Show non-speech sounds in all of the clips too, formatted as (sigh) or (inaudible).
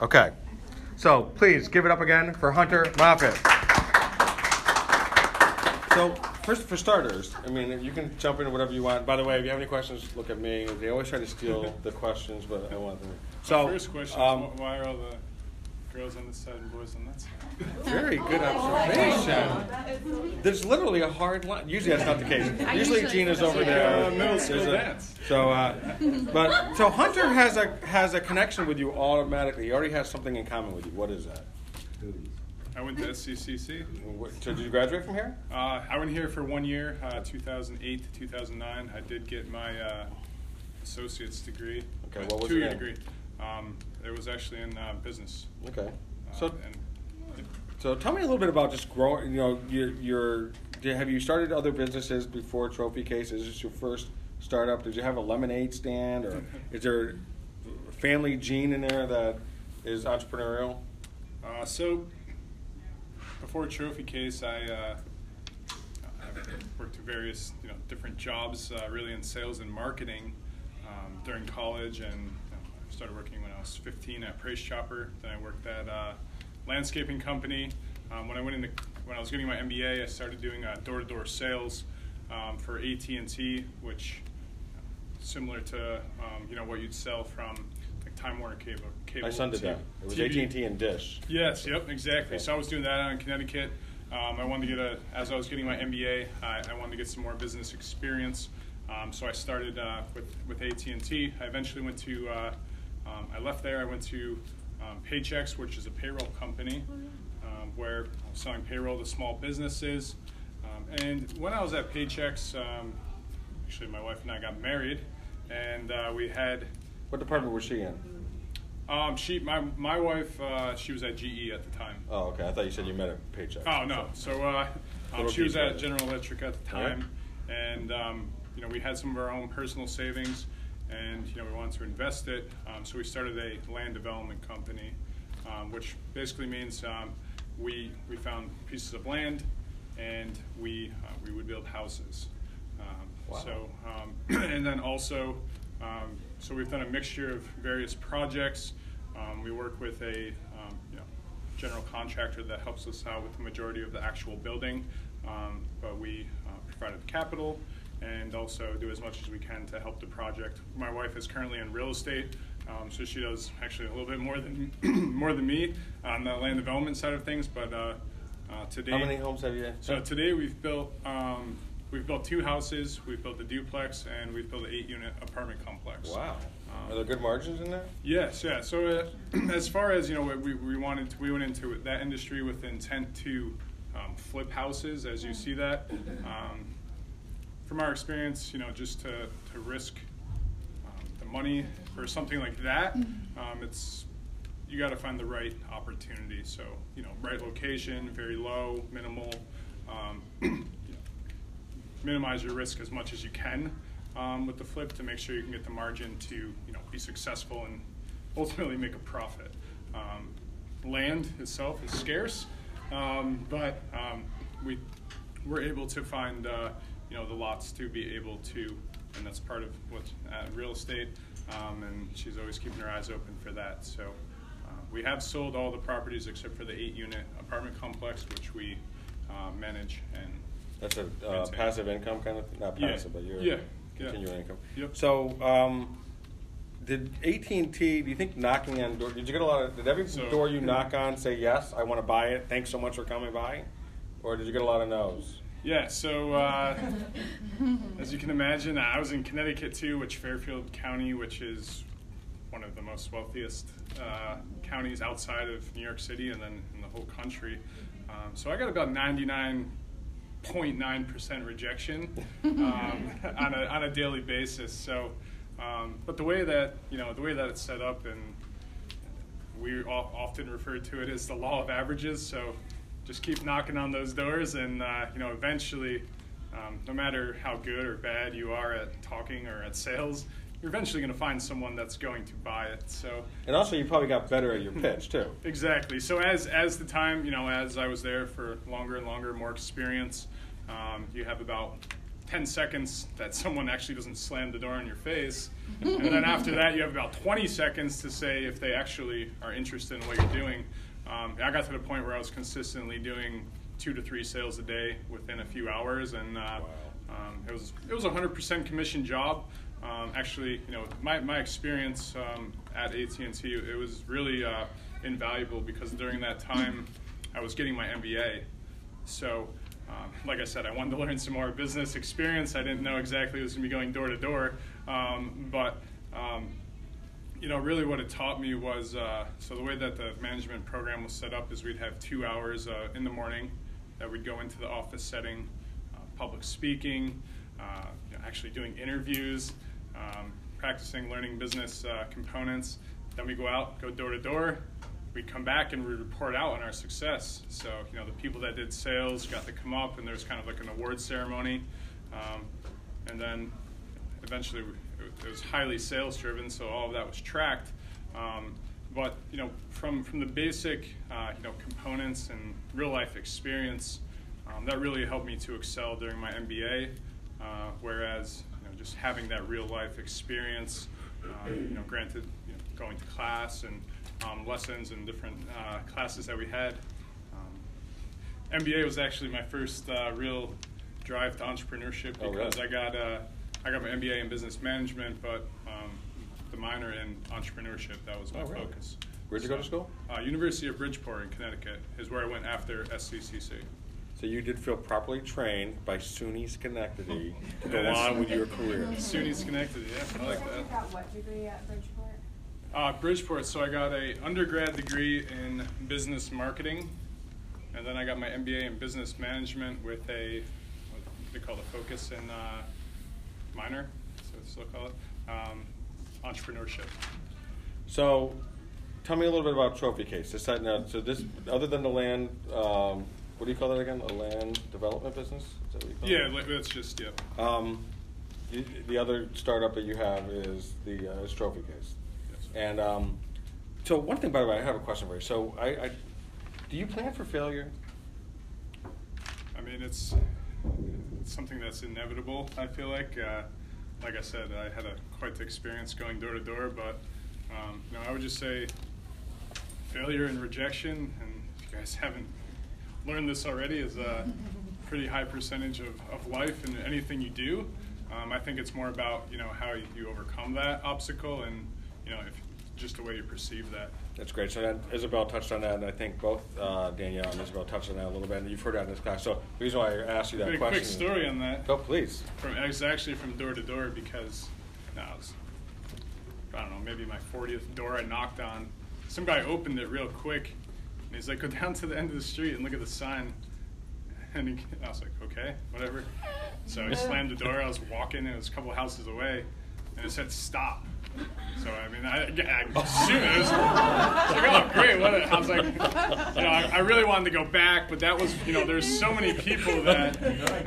Okay. So please give it up again for Hunter Moffett. So first, for starters, I mean, you can jump into whatever you want. By the way, if you have any questions, look at me. They always try to steal the questions, but I want them. So First question um, is why are all the girls on this side and boys on that side? Very good observation. There's literally a hard line. Usually that's not the case. Usually usually Gina's over there. Uh, middle school There's a- dance. So, uh, but so Hunter has a has a connection with you automatically. He already has something in common with you. What is that? I went to SCCC. So did you graduate from here? Uh, I went here for one year, uh, 2008 to 2009. I did get my uh, associate's degree. Okay, what was it two-year degree. Um, it was actually in uh, business. Okay. Uh, So and so tell me a little bit about just growing. You know, your your did- have you started other businesses before Trophy Case? Is this your first startup? Did you have a lemonade stand, or (laughs) is there a family gene in there that is entrepreneurial? Uh, so before Trophy Case, I, uh, I worked various you know different jobs, uh, really in sales and marketing um, during college, and you know, I started working when I was 15 at Price Chopper. Then I worked at a landscaping company. Um, when I went into when I was getting my MBA, I started doing uh, door-to-door sales um, for AT&T, which similar to um, you know what you'd sell from like Time Warner cable. cable My son did that. It was TV. AT and T and Dish. Yes, yep, exactly. Okay. So I was doing that out in Connecticut. Um, I wanted to get a, as I was getting my MBA, I, I wanted to get some more business experience. Um, so I started uh, with with AT&T. I eventually went to, uh, um, I left there. I went to um, Paychex, which is a payroll company, um, where I was selling payroll to small businesses. Um, and when I was at Paychex, um, actually my wife and I got married, and uh, we had What department was she in? um, she, my, my wife, uh, she was at GE at the time. Oh, okay. I thought you said you met at Paycheck. Oh no! So uh, um, she was at General Electric at the time, and um, you know we had some of our own personal savings, and you know we wanted to invest it. Um, so we started a land development company, um, which basically means um, we we found pieces of land, and we uh, we would build houses. Um, Wow. So um, (clears throat) and then also, um, so we've done a mixture of various projects. Um, we work with a um, you know general contractor that helps us out with the majority of the actual building, um, but we uh, provide the capital and also do as much as we can to help the project. My wife is currently in real estate, um, so she does actually a little bit more than (clears throat) more than me on the land development side of things. But uh, uh, today, How many homes have you? so today we've built um, we've built two houses, we've built a duplex, and we've built an eight-unit apartment complex. Wow. Um, Are there good margins in there? Yes, yeah. So uh, (clears throat) as far as you know, we, we wanted to, we went into that industry with intent to um, flip houses, as you see that. From our experience, you know, just to, to risk um, the money for something like that, um, it's you got to find the right opportunity. So you know, right location, very low, minimal. Um, (clears throat) you know, minimize your risk as much as you can um, with the flip to make sure you can get the margin to you know be successful and ultimately make a profit. Um, land itself is scarce, um, but um, we we're able to find uh, you know the lots to be able to, and that's part of what's uh, real estate. Um, and she's always keeping her eyes open for that. So uh, we have sold all the properties except for the eight-unit apartment complex, which we uh, manage and That's a uh, Maintain. passive income kind of thing. not Yeah. passive, but you're Yeah. Yeah. continuing income. Yep. So, um, did AT and T? Do you think knocking on door? Did you get a lot of? Did every So- door you knock on say yes? I want to buy it. Thanks so much for coming by, or did you get a lot of no's? Yeah, so uh, as you can imagine, I was in Connecticut too, which Fairfield County, which is one of the most wealthiest uh, counties outside of New York City and then in the whole country. Um, so I got about 99.9% rejection um, (laughs) on, a, on a daily basis. So, um, but the way that, you know, the way that it's set up and we often refer to it as the law of averages. So just keep knocking on those doors, and uh, you know, eventually, um, no matter how good or bad you are at talking or at sales, you're eventually going to find someone that's going to buy it. So And also, you probably got better at your pitch too. (laughs) exactly. So as as the time, you know, as I was there for longer and longer, more experience, um, you have about 10 seconds that someone actually doesn't slam the door in your face. (laughs) and then after that, you have about 20 seconds to say if they actually are interested in what you're doing. Um, I got to the point where I was consistently doing two to three sales a day within a few hours, and uh, um, it was it was a 100% commission job. Um, actually, you know, my, my experience um, at AT&T it was really uh, invaluable because during that time I was getting my MBA. So, um, like I said, I wanted to learn some more business experience. I didn't know exactly it was going to be going door to door, um, but um, you know, really what it taught me was uh, so the way that the management program was set up is we'd have two hours uh, in the morning that we'd go into the office setting, uh, public speaking, uh, you know, actually doing interviews, um, practicing learning business uh, components. Then we go out, go door to door. We'd come back and we report out on our success. So, you know, the people that did sales got to come up and there's kind of like an award ceremony. Um, and then eventually it was highly sales driven, so all of that was tracked. Um, but you know, from from the basic uh, you know components and real life experience, um, that really helped me to excel during my MBA. Uh, whereas you know, just having that real life experience, uh, you know, granted, you know, going to class and um, lessons and different uh, classes that we had. MBA um, was actually my first uh, real drive to entrepreneurship because oh, really? I got uh, I got my MBA in business management, but um, the minor in entrepreneurship. That was my oh, really? focus. Where'd you go to school? Uh, University of Bridgeport in Connecticut is where I went after SCCC. So you did feel properly trained by SUNY Schenectady (laughs) to go on with your (laughs) career. SUNY Schenectady, yeah, I like that. You got what degree at Bridgeport? Uh, Bridgeport. So I got a undergrad degree in business marketing, and then I got my MBA in business management with a what they call a focus in uh, minor, so still call it um, entrepreneurship. So, tell me a little bit about Trophy Case. This side now, so this, other than the land, um, what do you call that again? A land development business? Is that what you call Yeah, it? that's just yeah. Um, you, the other startup that you have is the uh, is Trophy Case. Yes. And um, so, one thing, by the way, I have a question for you. So, I, I do you plan for failure? I mean, it's, something that's inevitable. I feel like, uh, like I said, I had a quite the experience going door to door, but um, you know, I would just say failure and rejection. And if you guys (laughs) haven't learned this already, is a pretty high percentage of, of life and anything you do. Um, I think it's more about you know how you overcome that obstacle and you know if just the way you perceive that. That's great. So then Isabel touched on that, and I think both uh, Danielle and Isabel touched on that a little bit, and you've heard that in this class. So the reason why I asked you that question. quick story on that. Oh, please. From it was actually from door to door because no, it was, I don't know, maybe my 40th door I knocked on. Some guy opened it real quick, and he's like, "Go down to the end of the street and look at the sign." And he, I was like, "Okay, whatever." So I slammed the door. I was walking, and it was a couple houses away, and it said "Stop." So I mean, I, I assumed it was like, oh great. What a, I was like, you know, I, I, really wanted to go back, but that was, you know, there's so many people that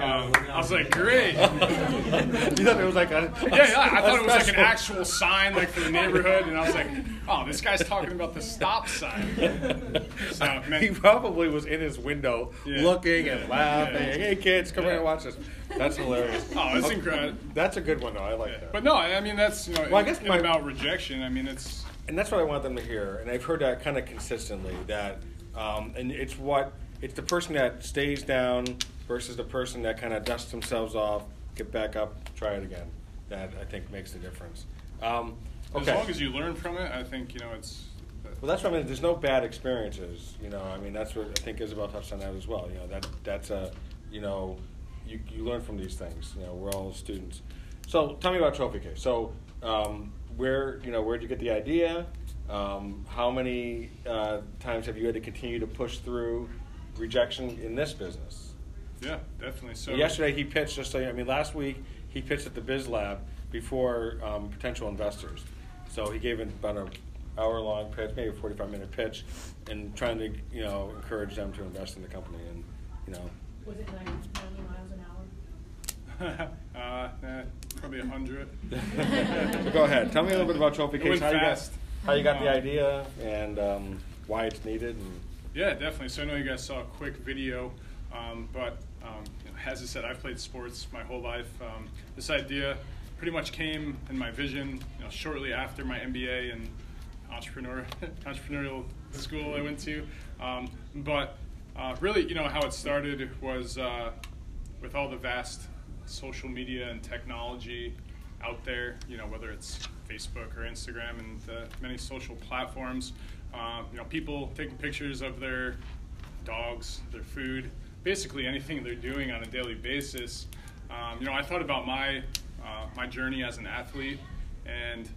um, I was like, great. you thought it was like a, yeah, yeah. I thought it was like an actual sign, like for the neighborhood, and I was like, oh, this guy's talking about the stop sign. (laughs) So man, he probably was in his window Yeah. looking Yeah. and laughing. Yeah. Hey kids, come here and watch this. That's hilarious. Oh, it's incredible. That's a good one though. I like that. But no, I mean that's you know, Well, I guess my- about rejection. I mean it's and that's what I want them to hear. And I've heard that kind of consistently. That, um, and it's what it's the person that stays down versus the person that kind of dusts themselves off, get back up, try it again. That I think makes the difference. Um, okay. as long as you learn from it, I think you know it's. Well, that's what I mean. There's no bad experiences. You know, I mean, that's what I think Isabel touched on that as well. You know, that that's a, you know, you, you learn from these things. You know, we're all students. So tell me about Trophy Case. So um, where you know where did you get the idea? Um, how many uh, times have you had to continue to push through rejection in this business? Yeah, definitely. So Yesterday he pitched. Just so you, I mean, last week he pitched at the Biz Lab before um, potential investors. So he gave it about an hour-long pitch, maybe a forty-five minute pitch, and trying to you know encourage them to invest in the company. And you know, Was it 90, 90 miles an hour? (laughs) uh, eh, probably hundred. (laughs) so go ahead. Tell me a little bit about Trophy Case. went How you got how you got the Um, idea and um, why it's needed. And, Yeah, definitely. So I know you guys saw a quick video, um, but um, you know, as I said, I've played sports my whole life. Um, this idea pretty much came in my vision you know, shortly after my MBA and entrepreneur (laughs) entrepreneurial school I went to. Um, but uh, really, you know, how it started was uh, with all the vast social media and technology out there. You know, whether it's Facebook or Instagram and the many social platforms. Uh, you know, people taking pictures of their dogs, their food, basically anything they're doing on a daily basis. Um, you know, I thought about my uh, my journey as an athlete, and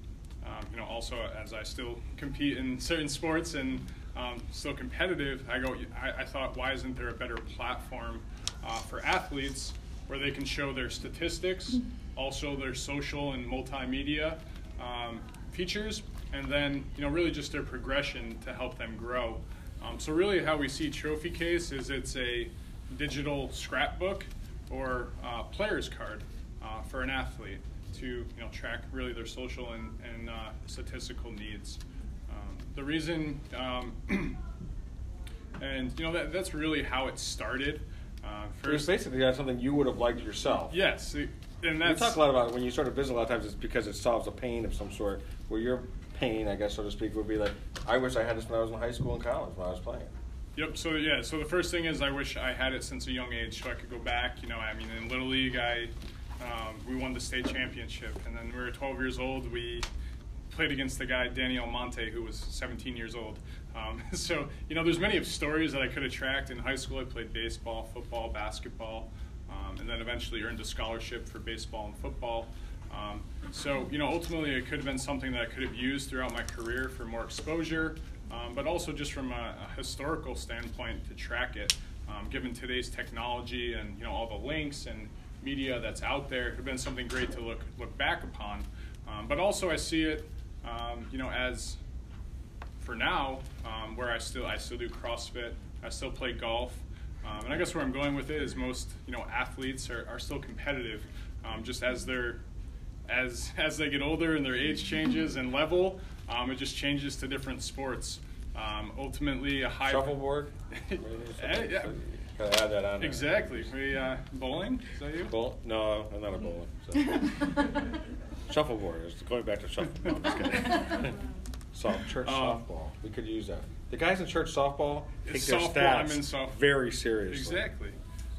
um, you know, also as I still compete in certain sports and um, still competitive. I go, I, I, thought, why isn't there a better platform uh, for athletes where they can show their statistics, also their social and multimedia um, features, and then you know, really just their progression to help them grow. Um, so really, how we see Trophy Case is it's a digital scrapbook or uh, player's card uh, for an athlete to you know track really their social and, and uh, statistical needs. Um, the reason, um, (clears throat) and you know that, that's really how it started. Uh, first, basically that's something you would have liked yourself. Yes, and that's, we talk a lot about it. when you start a business. A lot of times it's because it solves a pain of some sort. Where your pain, I guess so to speak, would be like, I wish I had this when I was in high school and college when I was playing. Yep. So yeah. So the first thing is I wish I had it since a young age, so I could go back. You know, I mean, in little league, I um, we won the state championship, and then we were 12 years old. We played against the guy Daniel Monte, who was 17 years old. Um, (laughs) so you know, there's many of stories that I could tracked in high school. I played baseball, football, basketball, um, and then eventually earned a scholarship for baseball and football. Um, so you know, ultimately, it could have been something that I could have used throughout my career for more exposure um, but also just from a, a, historical standpoint to track it. Um, given today's technology and you know all the links and media that's out there, it has been something great to look look back upon. Um, but also, I see it, um, you know, as for now, um, where I still I still do CrossFit, I still play golf, um, and I guess where I'm going with it is most you know athletes are, are still competitive, just as they're as (laughs) as they get older and their age changes and level, um, it just changes to different sports. Um, ultimately, a high shuffleboard. (laughs) Eh, yeah. Gotta add that on. There. Exactly. We uh, bowling. Is that you? Bowl? No, I'm not a bowler. So. (laughs) shuffleboard. It's going back to shuffleboard. No, I'm just kidding. (laughs) Soft church um, softball. We could use that. The guys in church softball take their softball, stats very seriously. Exactly.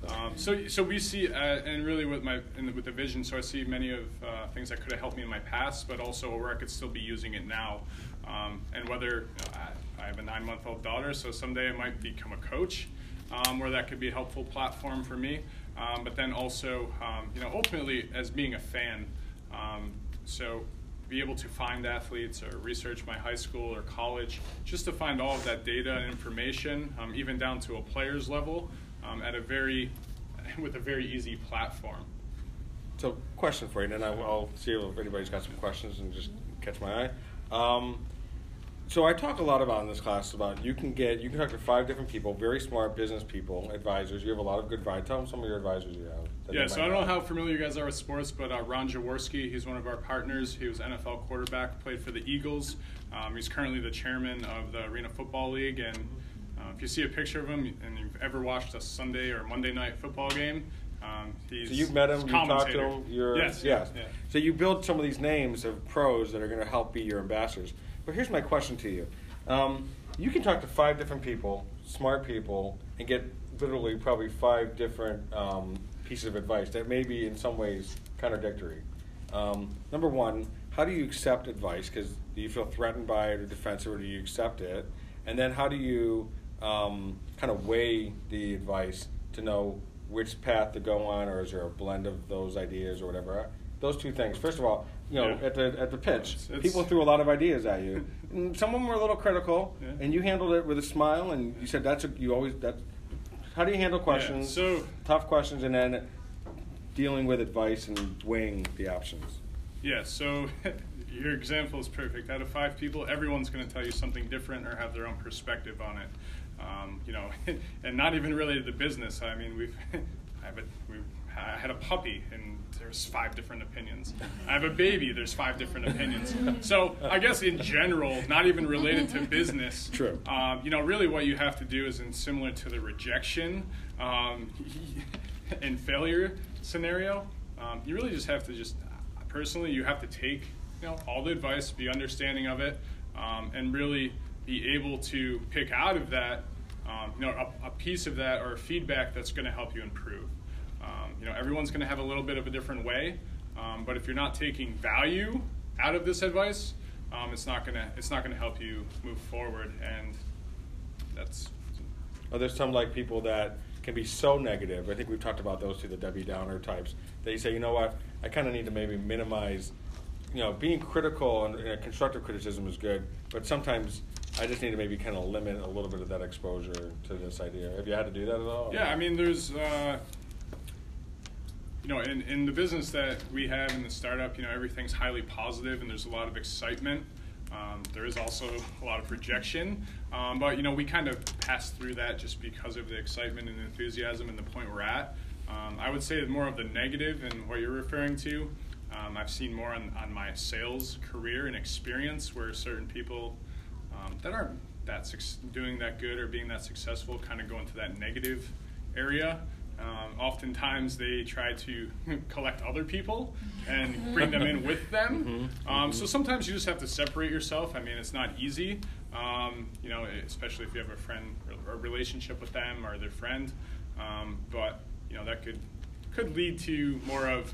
Um, so, so we see, uh, and really with my the, with the vision, so I see many of uh, things that could have helped me in my past, but also where I could still be using it now. Um, and whether you know, I, I, have a nine-month-old daughter, so someday I might become a coach, um, where that could be a helpful platform for me. Um, but then also, um, you know, ultimately as being a fan, um, so be able to find athletes or research my high school or college, just to find all of that data and information, even down to a player's level um, at a very, (laughs) with a very easy platform. So, question for you, and then I'll see if anybody's got some questions and just catch my eye. Um, so I talk a lot about in this class about you can get you can talk to five different people, very smart business people, advisors. You have a lot of good advice. Tell them some of your advisors you have. Yeah, so I don't know how familiar you guys are with sports, but uh, Ron Jaworski, he's one of our partners. He was NFL quarterback, played for the Eagles. Um, he's currently the chairman of the Arena Football League, and uh, if you see a picture of him and you've ever watched a Sunday or Monday night football game, um, he's so you've met him, you talked to him. You're, yes, yes. Yeah. So you build some of these names of pros that are going to help be your ambassadors. But here's my question to you: um, You can talk to five different people, smart people, and get literally probably five different um, pieces of advice that may be in some ways contradictory. Um, number one, how do you accept advice? Because do you feel threatened by it or defensive, or do you accept it? And then how do you um, kind of weigh the advice to know which path to go on, or is there a blend of those ideas or whatever? Those two things. First of all, you know, yeah. at the at the pitch, it's, people threw a lot of ideas at you. some of them were a little critical, yeah. and you handled it with a smile, and you said that's a, you always that. How do you handle questions? Yeah, so tough questions, and then dealing with advice and weighing the options. Yeah. So (laughs) your example is perfect. Out of five people, everyone's going to tell you something different or have their own perspective on it. Um, you know, (laughs) and not even related to business. I mean, we've (laughs) I have a, we I had a puppy and there's five different opinions. I have a baby, there's five different opinions. So I guess in general, not even related to business. True. Um, you know, really what you have to do is in similar to the rejection. Um, (laughs) in failure scenario, um, you really just have to just personally you have to take you know all the advice, be understanding of it, um, and really be able to pick out of that um, you know a, a, piece of that or feedback that's going to help you improve. Um, you know everyone's going to have a little bit of a different way, um, but if you're not taking value out of this advice, um, it's not gonna it's not gonna help you move forward, and that's. Are there some like people that can be so negative? I think we've talked about those two, the Debbie Downer types. That you say, you know what, I kind of need to maybe minimize. You know, being critical and, and constructive criticism is good, but sometimes I just need to maybe kind of limit a little bit of that exposure to this idea. Have you had to do that at all? Yeah, I mean, there's, uh, you know, in, in the business that we have in the startup, you know, everything's highly positive and there's a lot of excitement. Um, there is also a lot of rejection, um, but you know we kind of pass through that just because of the excitement and enthusiasm and the point we're at. Um, I would say more of the negative and what you're referring to. Um, I've seen more on, on my sales career and experience where certain people um, that aren't that doing that good or being that successful kind of go into that negative area. Um, oftentimes they try to (laughs) collect other people and bring them in with them. Mm-hmm. Um, so sometimes you just have to separate yourself. I mean, it's not easy, um, you know, especially if you have a friend or a relationship with them or their friend. Um, but you know that could could lead to more of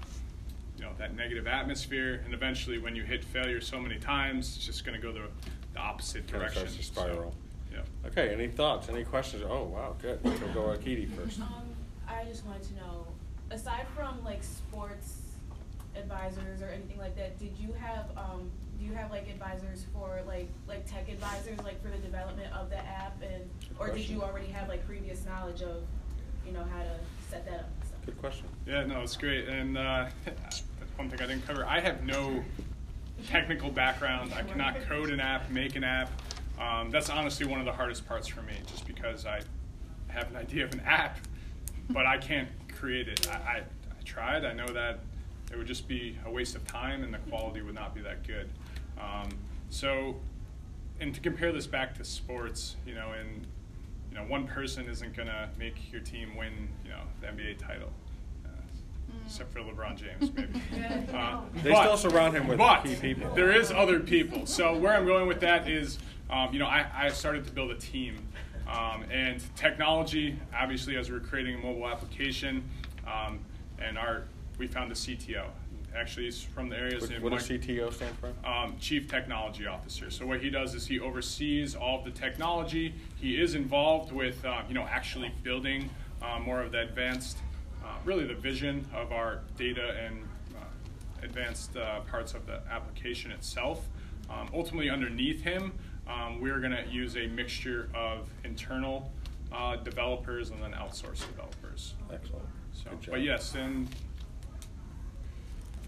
you know that negative atmosphere, and eventually, when you hit failure so many times, it's just going to go the, the opposite direction. Starts to spiral. So, yeah. Okay. Any thoughts? Any questions? Oh wow, good. We'll go Akiti first. I just wanted to know, aside from like sports advisors or anything like that, did you have um, do you have like advisors for like like tech advisors like for the development of the app and or did you already have like previous knowledge of you know how to set that up? Good question. Yeah, no, it's great. And uh, (laughs) one thing I didn't cover, I have no technical background. I cannot (laughs) code an app, make an app. Um, that's honestly one of the hardest parts for me, just because I have an idea of an app but I can't create it. I, I, I, tried. I know that it would just be a waste of time and the quality would not be that good. Um, so, and to compare this back to sports, you know, and you know, one person isn't gonna make your team win, you know, the NBA title. Uh, except for LeBron James, (laughs) maybe. uh, they but, still surround him with but key people. There is other people. So where I'm going with that is, um, you know, I, I started to build a team um, and technology, obviously, as we're creating a mobile application, um, and our we found a CTO. Actually, he's from the areas. What, what does CTO stand for? Um, Chief Technology Officer. So what he does is he oversees all of the technology. He is involved with, uh, you know, actually building uh, more of the advanced, uh, really the vision of our data and uh, advanced uh, parts of the application itself. Um, ultimately, underneath him, um, we're going to use a mixture of internal uh, developers and then outsourced developers. Excellent. So, but yes, and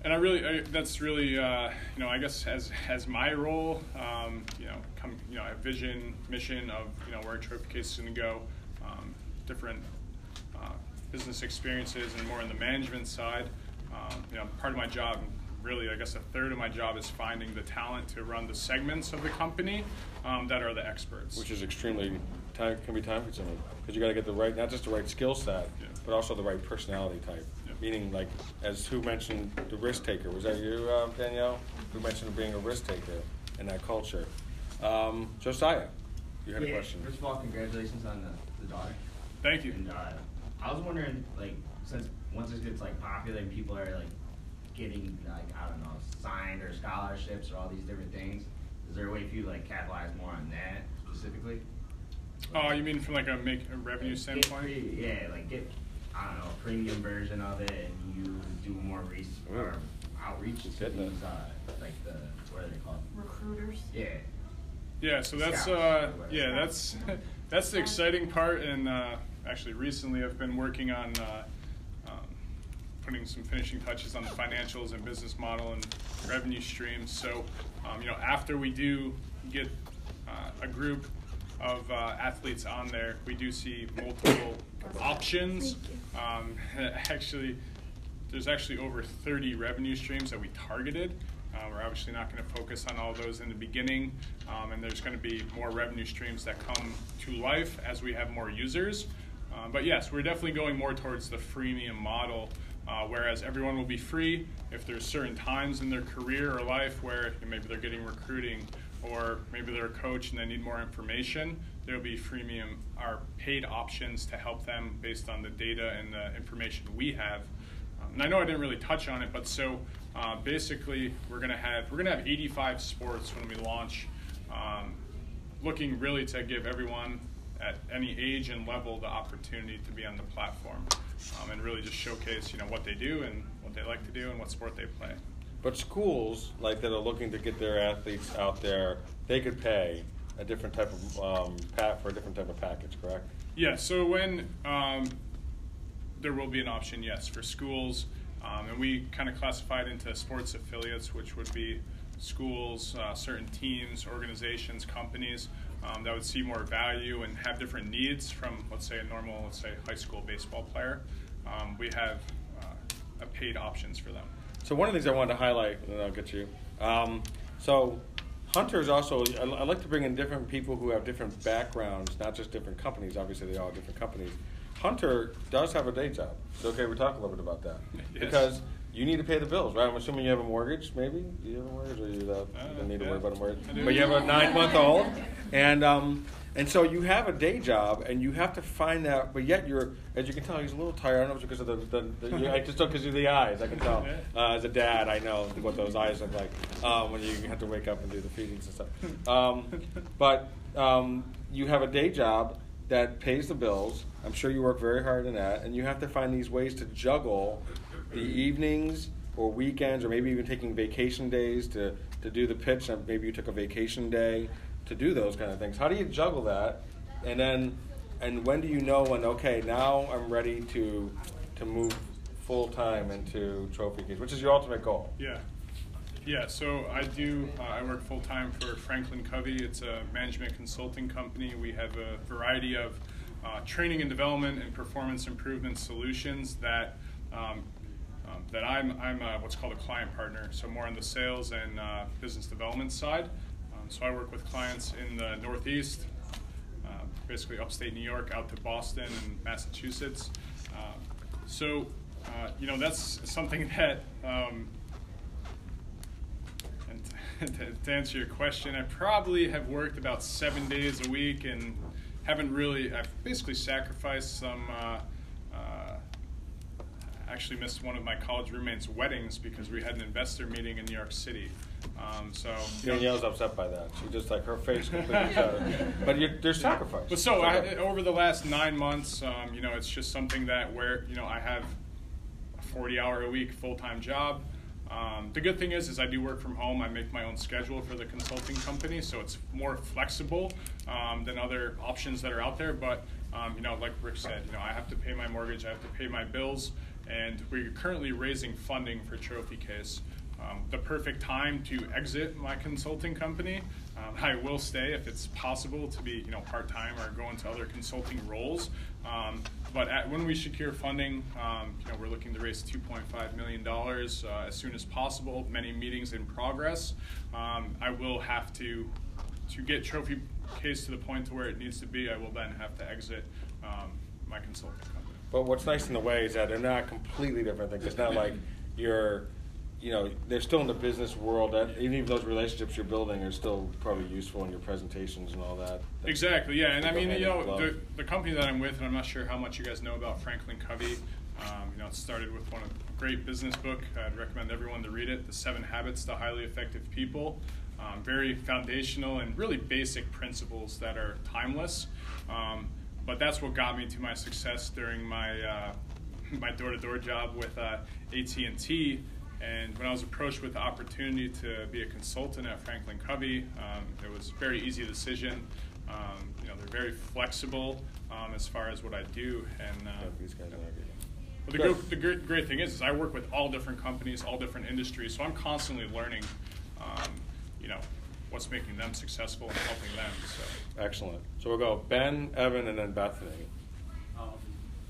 and I really I, that's really uh, you know I guess as as my role, um, you know, come you know a vision mission of you know where Trophy Case is going to go, um, different uh, business experiences, and more on the management side. Um, you know, part of my job really, I guess a third of my job is finding the talent to run the segments of the company um, that are the experts. Which is extremely time can be time consuming because you got to get the right, not just the right skill set, yeah. but also the right personality type. Yeah. Meaning, like as who mentioned the risk taker? Was that you, um, Danielle? Who mentioned being a risk taker in that culture? Um, Josiah, you had yeah, a question. First of all, congratulations on the, the daughter. Thank you. And uh, I was wondering, like, since once this gets like popular and people are like getting like I don't know signed or scholarships or all these different things. Is there a way for you to like capitalize more on that specifically? Oh, you mean from like a make a revenue like standpoint? Pre- yeah, like get I don't know a premium version of it, and you do more research or outreach to these uh, like the what are they called? Recruiters. Yeah. Yeah, so that's uh, yeah, that's (laughs) that's the exciting part, and uh, actually recently I've been working on uh, putting some finishing touches on the financials and business model and revenue streams. So, um, you know, after we do get uh, a group of uh, athletes on there, we do see multiple options. Um, (laughs) actually, there's actually over 30 revenue streams that we targeted. Uh, we're obviously not going to focus on all those in the beginning, um, and there's going to be more revenue streams that come to life as we have more users. Um, but yes, we're definitely going more towards the freemium model, uh, whereas everyone will be free if there's certain times in their career or life where maybe they're getting recruiting or maybe they're a coach and they need more information. There'll be freemium or paid options to help them based on the data and the information we have. Um, and I know I didn't really touch on it, but so uh, basically we're gonna have we're gonna have 85 sports when we launch. Um, looking really to give everyone at any age and level the opportunity to be on the platform um, and really just showcase you know what they do and what they like to do and what sport they play. But schools like that are looking to get their athletes out there, they could pay a different type of um, pat for a different type of package, correct? Yeah. So when um, there will be an option, yes, for schools, um, and we kind of classified into sports affiliates, which would be schools, uh, certain teams, organizations, companies um, that would see more value and have different needs from, let's say, a normal, let's say, high school baseball player. Um, we have uh, paid options for them. So one of the things I wanted to highlight, and then I'll get you. Um, so is also, I, I like to bring in different people who have different backgrounds, not just different companies. Obviously, they all have different companies. Hunter does have a day job. So okay, we talk a little bit about that (laughs) Yes. because you need to pay the bills, right? I'm assuming you have a mortgage, maybe. Do you have a mortgage, or you, uh, you Uh, don't need to worry about a mortgage? But you have a nine-month-old, and um, and so you have a day job, and you have to find that. But yet, you're, as you can tell, he's a little tired. I don't know if it's because of the, the, the (laughs) I just don't because of the eyes. I can tell. Uh, as a dad, I know what those eyes look like um, when you have to wake up and do the feedings and stuff. Um, but um, you have a day job that pays the bills. I'm sure you work very hard in that, and you have to find these ways to juggle the evenings or weekends, or maybe even taking vacation days to, to do the pitch. Maybe you took a vacation day to do those kind of things. How do you juggle that? And then, and when do you know when? Okay, now I'm ready to to move full time into trophy case, which is your ultimate goal. Yeah. Yeah, so I do, uh, I work full time for Franklin Covey. It's a management consulting company. We have a variety of uh, training and development and performance improvement solutions that. Um, um, that I'm, I'm uh, what's called a client partner, so more on the sales and uh, business development side. Um, so I work with clients in the Northeast, uh, basically upstate New York, out to Boston and Massachusetts. Um, so, uh, you know, that's something (laughs) that um, and (laughs) to, to answer your question, I probably have worked about seven days a week and haven't really. I've basically sacrificed some. Actually missed one of my college roommates' weddings because we had an investor meeting in New York City. Um, so Danielle's upset by that. She just like her face (laughs) completely. But you, there's sacrifice. But so I, over the last nine months, um, you know, it's just something that where you know I have a 40 hour a week full time job. Um, the good thing is, is I do work from home. I make my own schedule for the consulting company, so it's more flexible um, than other options that are out there. But um, you know, like Rick said, you know, I have to pay my mortgage, I have to pay my bills, and we're currently raising funding for Trophy Case. Um, the perfect time to exit my consulting company. Um, I will stay if it's possible to be, you know, part time or go into other consulting roles. Um, but at, when we secure funding, um, you know, we're looking to raise 2.5 million dollars uh, as soon as possible. Many meetings in progress. Um, I will have to to get trophy case to the point to where it needs to be. I will then have to exit um, my consulting company. But what's nice in the way is that they're not completely different things. It's not like you're, you know, they're still in the business world. That even if those relationships you're building are still probably useful in your presentations and all that. Exactly, yeah, and I mean, you know, the, the company that I'm with, and I'm not sure how much you guys know about Franklin Covey. Um, you know, it started with one of a great business book. I'd recommend everyone to read it, The Seven Habits to Highly Effective People. Um, very foundational and really basic principles that are timeless. Um, but that's what got me to my success during my uh, (laughs) my door-to-door job with uh, AT&T. And when I was approached with the opportunity to be a consultant at Franklin Covey, um, it was a very easy decision. Um, you know, they're very flexible um, as far as what I do. And uh, these guys are good. but the, Good. gr- the great, great thing is, is I work with all different companies, all different industries, so I'm constantly learning, um, you know, what's making them successful and helping them. So. Excellent. So we'll go Ben, Evan, and then Bethany. Um,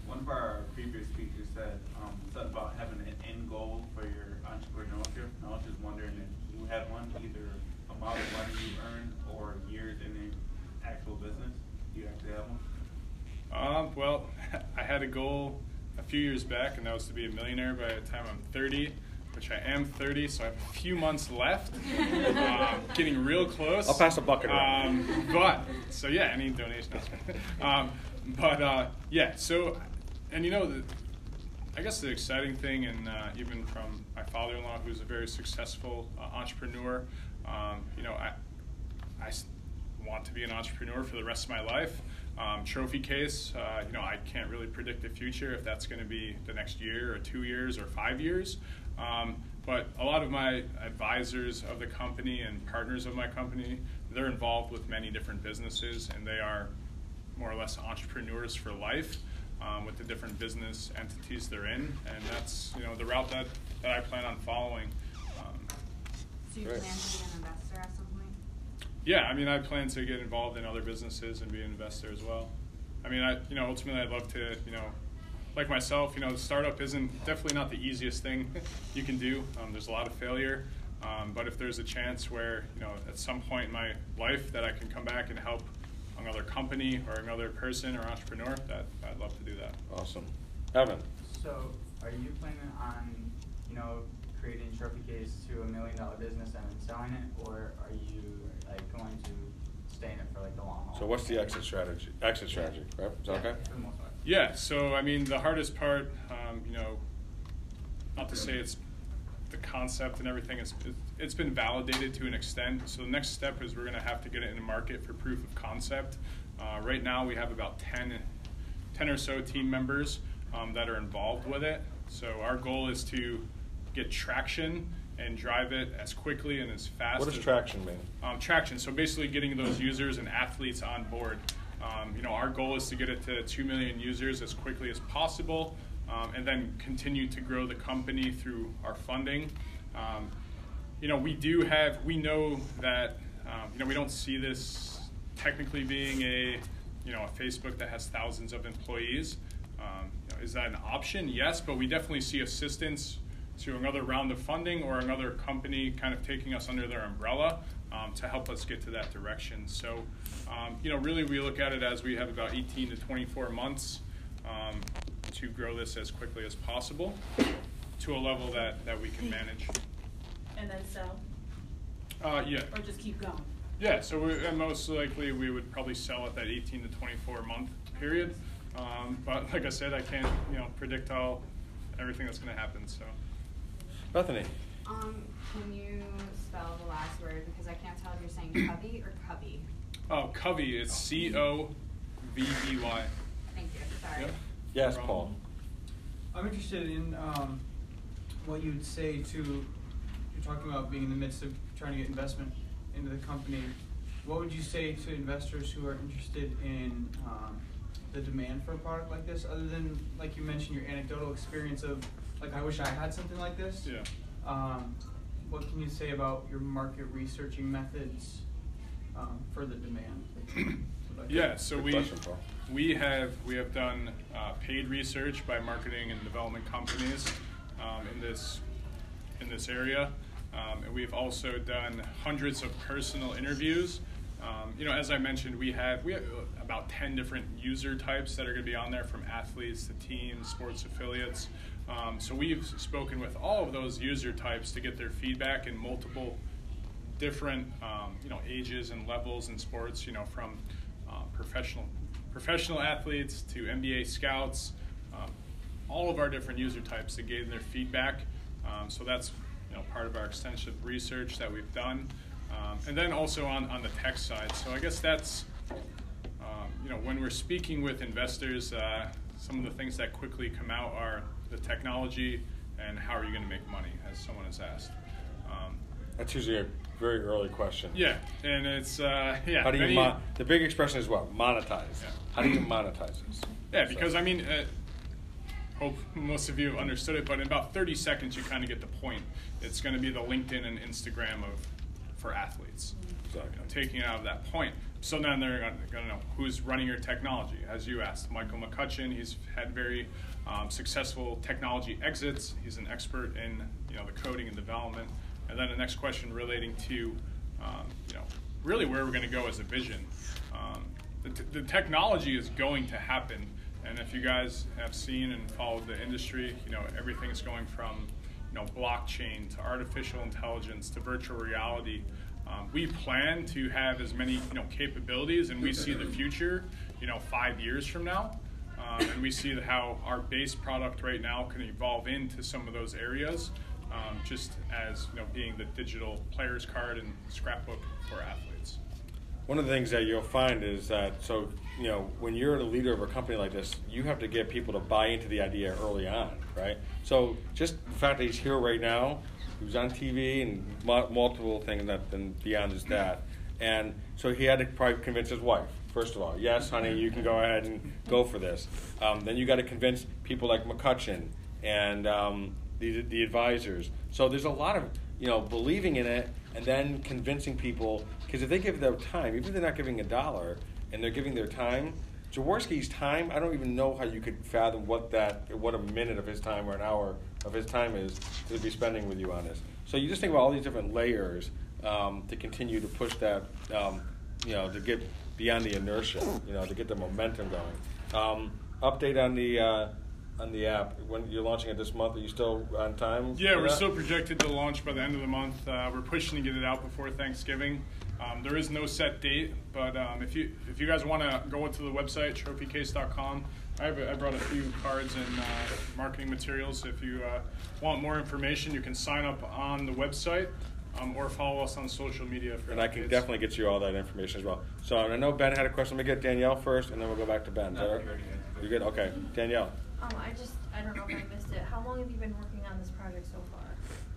one of our previous speakers said um, something about having an end goal for your entrepreneurship. And I was just wondering if you had one, either amount of money you earned or years in the actual business. Do you actually have one? Um, well, (laughs) I had a goal a few years back, and that was to be a millionaire by the time I'm 30, which I am 30, so I have a few months left. (laughs) um, getting real close. I'll pass a bucket around. Um, but so yeah, any donations. um, but uh, yeah, so and you know, the, I guess the exciting thing, and uh, even from my father-in-law, who's a very successful uh, entrepreneur, um, you know, I, I want to be an entrepreneur for the rest of my life. Um, trophy case, uh, you know, I can't really predict the future if that's going to be the next year or two years or five years. Um, but a lot of my advisors of the company and partners of my company, they're involved with many different businesses and they are more or less entrepreneurs for life um, with the different business entities they're in. And that's, you know, the route that, that I plan on following. Um, So you Right. plan to be an investor at some point? yeah, I mean, I plan to get involved in other businesses and be an investor as well. I mean, I, you know, ultimately, I'd love to, you know, like myself, you know, startup isn't definitely not the easiest thing you can do. Um, there's a lot of failure, um, but if there's a chance where, you know, at some point in my life that I can come back and help another company or another person or entrepreneur, that I'd love to do that. Awesome. Evan, So, are you planning on, you know, creating Trophy Case to a million dollar business and then selling it, or are you like going to stay in it for like the long haul? so what's the exit strategy? Exit strategy, right? Is that Yeah, okay? For the most part. Yeah, so I mean, the hardest part, um, you know, not to say it's the concept and everything, it's, it's been validated to an extent. So the next step is we're going to have to get it in the market for proof of concept. Uh, right now, we have about 10, 10 or so team members um, that are involved with it. So our goal is to get traction and drive it as quickly and as fast. What does as- traction mean? um, traction. So basically, getting those users and athletes on board. Um, you know, our goal is to get it to two million users as quickly as possible, um, and then continue to grow the company through our funding. Um, you know, we do have. We know that. Um, you know, we don't see this technically being a, you know, a Facebook that has thousands of employees. Um, you know, is that an option? Yes, but we definitely see assistance to another round of funding or another company kind of taking us under their umbrella um, to help us get to that direction. So, um, you know, really we look at it as we have about 18 to 24 months um, to grow this as quickly as possible to a level that, that we can manage. And then sell, Uh, yeah. or just keep going? Yeah, so we, and most likely we would probably sell at that 18 to 24 month period. Um, but like I said, I can't you know predict all everything that's going to happen. So Bethany, Um, can you spell the last word, because I can't tell if you're saying (clears throat) cubby or cubby. oh, Covey, it's C O V E Y. Thank you, sorry. Yep. yes, Wrong. Paul. I'm interested in um, what you'd say to, you're talking about being in the midst of trying to get investment into the company. What would you say to investors who are interested in um, the demand for a product like this, other than, like you mentioned, your anecdotal experience of, like, I wish I had something like this? Yeah. Um, what can you say about your market researching methods um, for the demand? Like- (clears throat) Yeah, so Good we question, we have we have done uh, paid research by marketing and development companies um, in this in this area, um, and we've also done hundreds of personal interviews. Um, you know, as I mentioned, we have we have about ten different user types that are going to be on there, from athletes to teams, sports affiliates. Um, so we've spoken with all of those user types to get their feedback in multiple different um, you know ages and levels in sports. You know, from uh, professional professional athletes to NBA scouts, um, all of our different user types that gave their feedback. Um, so that's you know part of our extensive research that we've done, um, and then also on on the tech side. So I guess that's um, you know when we're speaking with investors, uh, some of the things that quickly come out are the technology and how are you going to make money, as someone has asked. Um, That's usually a very early question. yeah, and it's uh, (laughs) yeah. How do you many- mon- the big expression is what? Monetize. Yeah. How do you monetize this? Yeah, because So- I mean, uh, hope most of you have understood it, but in about 30 seconds, you kind of get the point. It's going to be the LinkedIn and Instagram of for athletes. Know, taking it out of that point. So then they're going to know who's running your technology, as you asked. Michael McCutcheon, he's had very um, successful technology exits. He's an expert in you know the coding and development. And then the next question relating to um, you know really where we're going to go as a vision. Um, the, t- the technology is going to happen. And if you guys have seen and followed the industry, you know everything's going from you know blockchain to artificial intelligence to virtual reality. Um, we plan to have as many you know capabilities, and we see the future, you know, five years from now. Um, and we see how our base product right now can evolve into some of those areas, um, just as you know, being the digital player's card and scrapbook for athletes. One of the things that you'll find is that so you know when you're the leader of a company like this, you have to get people to buy into the idea early on, right? So just the fact that he's here right now, was on TV and mu- multiple things that and beyond just that, and so he had to probably convince his wife. First of all, yes, honey, you can go ahead and go for this. Um, then you got to convince people like McCutcheon and um, the, the advisors. So there's a lot of you know believing in it and then convincing people because if they give their time, even if they're not giving a dollar and they're giving their time, Jaworski's time, I don't even know how you could fathom what that what a minute of his time or an hour of his time is to be spending with you on this. So you just think about all these different layers um, to continue to push that, um, you know, to get beyond the inertia, you know, to get the momentum going. Um, update on the uh, on the app when you're launching it this month. Are you still on time? Yeah, we're that? still projected to launch by the end of the month. Uh, we're pushing to get it out before Thanksgiving. Um, there is no set date, but um, if you if you guys want to go to the website trophycase.com, I, have, I brought a few cards and uh, marketing materials. If you uh, want more information, you can sign up on the website um, or follow us on social media. For And I can updates. definitely get you all that information as well. So I know Ben had a question. Let me get Danielle first, and then we'll go back to Ben. Is that all right? You good? Okay, Danielle. Um, I just, I don't know if I missed it. How long have you been working on this project so far?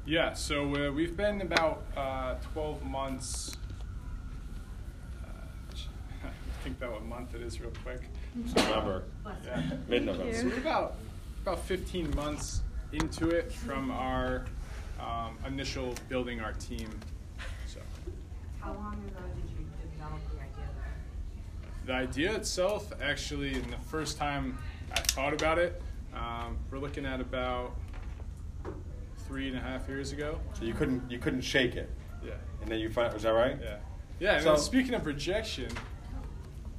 Yeah, so uh, we've been about uh, 12 months. Uh, (laughs) think about what month it is real quick. November, Yeah. mid-November. So we're about about 15 months into it from our um, initial building our team. So How long ago did you develop the idea the idea itself, actually, in the first time I thought about it, um, we're looking at about three and a half years ago. So you couldn't you couldn't shake it, Yeah. and then you find was that right? Yeah. Yeah. And So- speaking of rejection,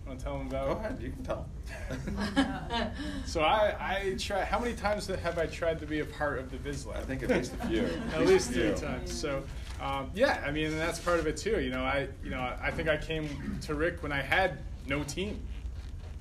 want to tell them about? Go ahead. You can tell. (laughs) So I, I try. How many times have I tried to be a part of the Biz Lab? I think at least a few. (laughs) at least three times. So, um, yeah, I mean, and that's part of it too. You know, I, you know, I think I came to Rick when I had no team.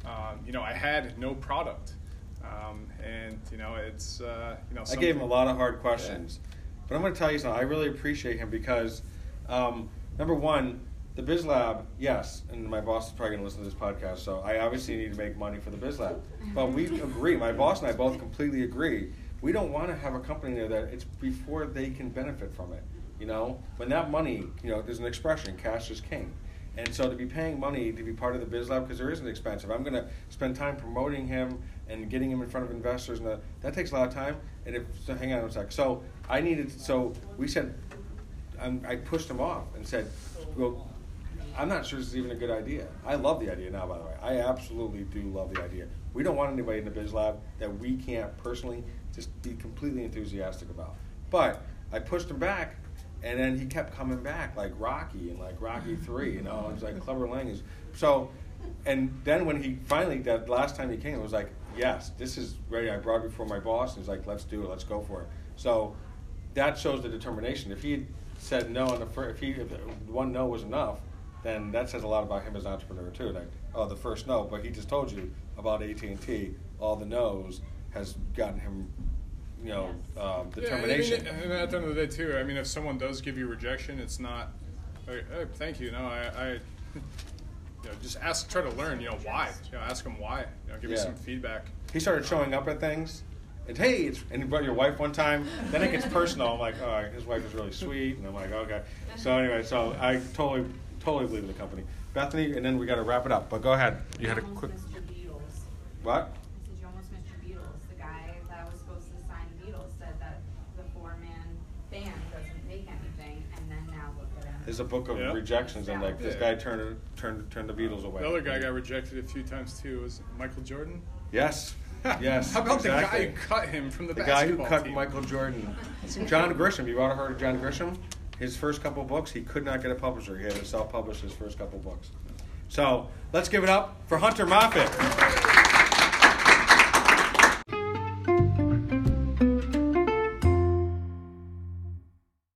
Um, you know, I had no product, um, and you know, it's uh, you know. I gave him a lot of hard questions, but I'm going to tell you something. I really appreciate him because, um, number one, the Biz Lab, yes, and my boss is probably going to listen to this podcast, so I obviously need to make money for the Biz Lab. But we agree. My boss and I both completely agree. We don't want to have a company there that it's before they can benefit from it. You know, when that money, you know, there's an expression, cash is king. And so to be paying money to be part of the Biz Lab, because there is an expensive, I'm going to spend time promoting him and getting him in front of investors, and that, that takes a lot of time. And if, so hang on a sec. So I needed, so we said, I'm, I pushed him off and said, well, I'm not sure this is even a good idea. I love the idea now, by the way. I absolutely do love the idea. We don't want anybody in the Biz Lab that we can't personally just be completely enthusiastic about. But I pushed him back, and then he kept coming back like Rocky and like Rocky (laughs) Three. You know, it's like Clubber Lang is so. And then when he finally that last time he came, it was like, yes, this is ready. I brought it before my boss, and he's like, let's do it, let's go for it. So that shows the determination. If he had said no on the first, if he if one no was enough, then that says a lot about him as an entrepreneur too. Like, oh, the first no, but he just told you about AT and T. All the no's has gotten him, you know, um, Yeah, determination. I mean, and at the end of the day, too. I mean, if someone does give you rejection, it's not. Like, oh, thank you. No, I, I (laughs) you know, just ask. Try to learn. You know why. You know, ask them why. You know, give Yeah. some feedback. he started showing up at things. And hey, it's, and you brought your wife one time. Then it gets personal. I'm like, oh, his wife is really sweet, and I'm like, okay. So anyway, so I totally, totally believe in the company. Bethany, and then we got to wrap it up. But go ahead. You had a quick missed your Beatles. what? I said you almost missed your Beatles. The guy that was supposed to sign the Beatles said that the four-man band doesn't make anything, and then now look at him. There's a book of Yeah. rejections, and like this Yeah. guy turned turned turned the Beatles away. The other guy got rejected a few times too. Was Michael Jordan? Yes, (laughs) yes. How about exactly. the guy who cut him from the, The guy who basketball cut team? Michael Jordan. (laughs) John Grisham. You ever heard of John Grisham? His first couple books, he could not get a publisher. He had to self-publish his first couple books. So let's give it up for Hunter Moffett.